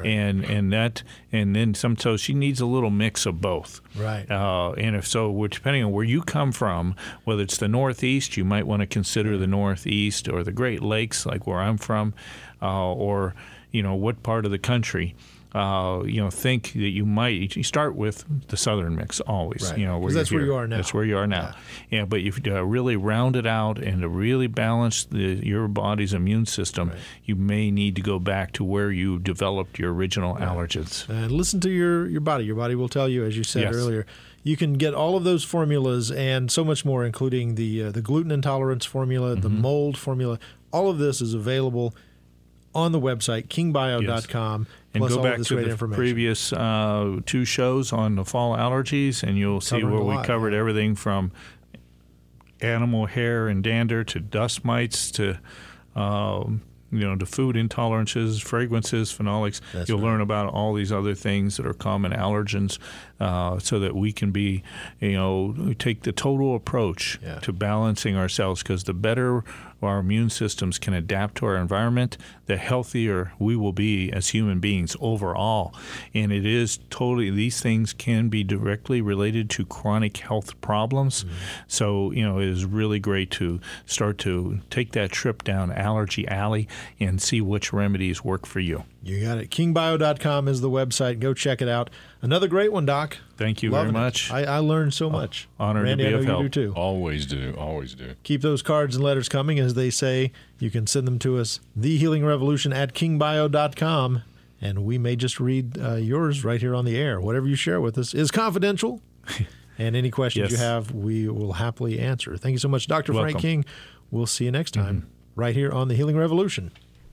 and and that and then some so she needs a little mix of both Right. uh, and if so, we're depending on where you come from, whether it's the Northeast, you might want to consider the Northeast or the Great Lakes, like where I'm from, uh, or you know what part of the country. Uh, you know, think that you might you start with the Southern mix always. Right. You know, you're that's where you are now. That's where you are now. Yeah, but if you uh, really round it out and to really balance the, your body's immune system, you may need to go back to where you developed your original allergens. And listen to your, your body. Your body will tell you, as you said Yes. earlier. You can get all of those formulas and so much more, including the uh, the gluten intolerance formula, the Mm-hmm. mold formula. All of this is available on the website kingbio.com. and plus go back to the previous uh, two shows on the fall allergies, and you'll see where we lot, covered yeah. everything from animal hair and dander to dust mites to um, you know to food intolerances, fragrances, phenolics. That's you'll right. learn about all these other things that are common allergens, uh, so that we can be you know take the total approach Yeah. to balancing ourselves. Because the better our immune systems can adapt to our environment, the healthier we will be as human beings overall. And it is totally, these things can be directly related to chronic health problems. Mm-hmm. So, you know, it is really great to start to take that trip down Allergy Alley and see which remedies work for you. You got it. Kingbio.com is the website. Go check it out. Another great one, Doc. Thank you Loving very it. much. I, I learned so much. honored to be I know of you help. do too. Always do. Always do. Keep those cards and letters coming, as they say. You can send them to us, The Healing Revolution at kingbio.com, and we may just read uh, yours right here on the air. Whatever you share with us is confidential, and any questions you have, we will happily answer. Thank you so much, Dr. Frank King. We'll see you next time, right here on The Healing Revolution.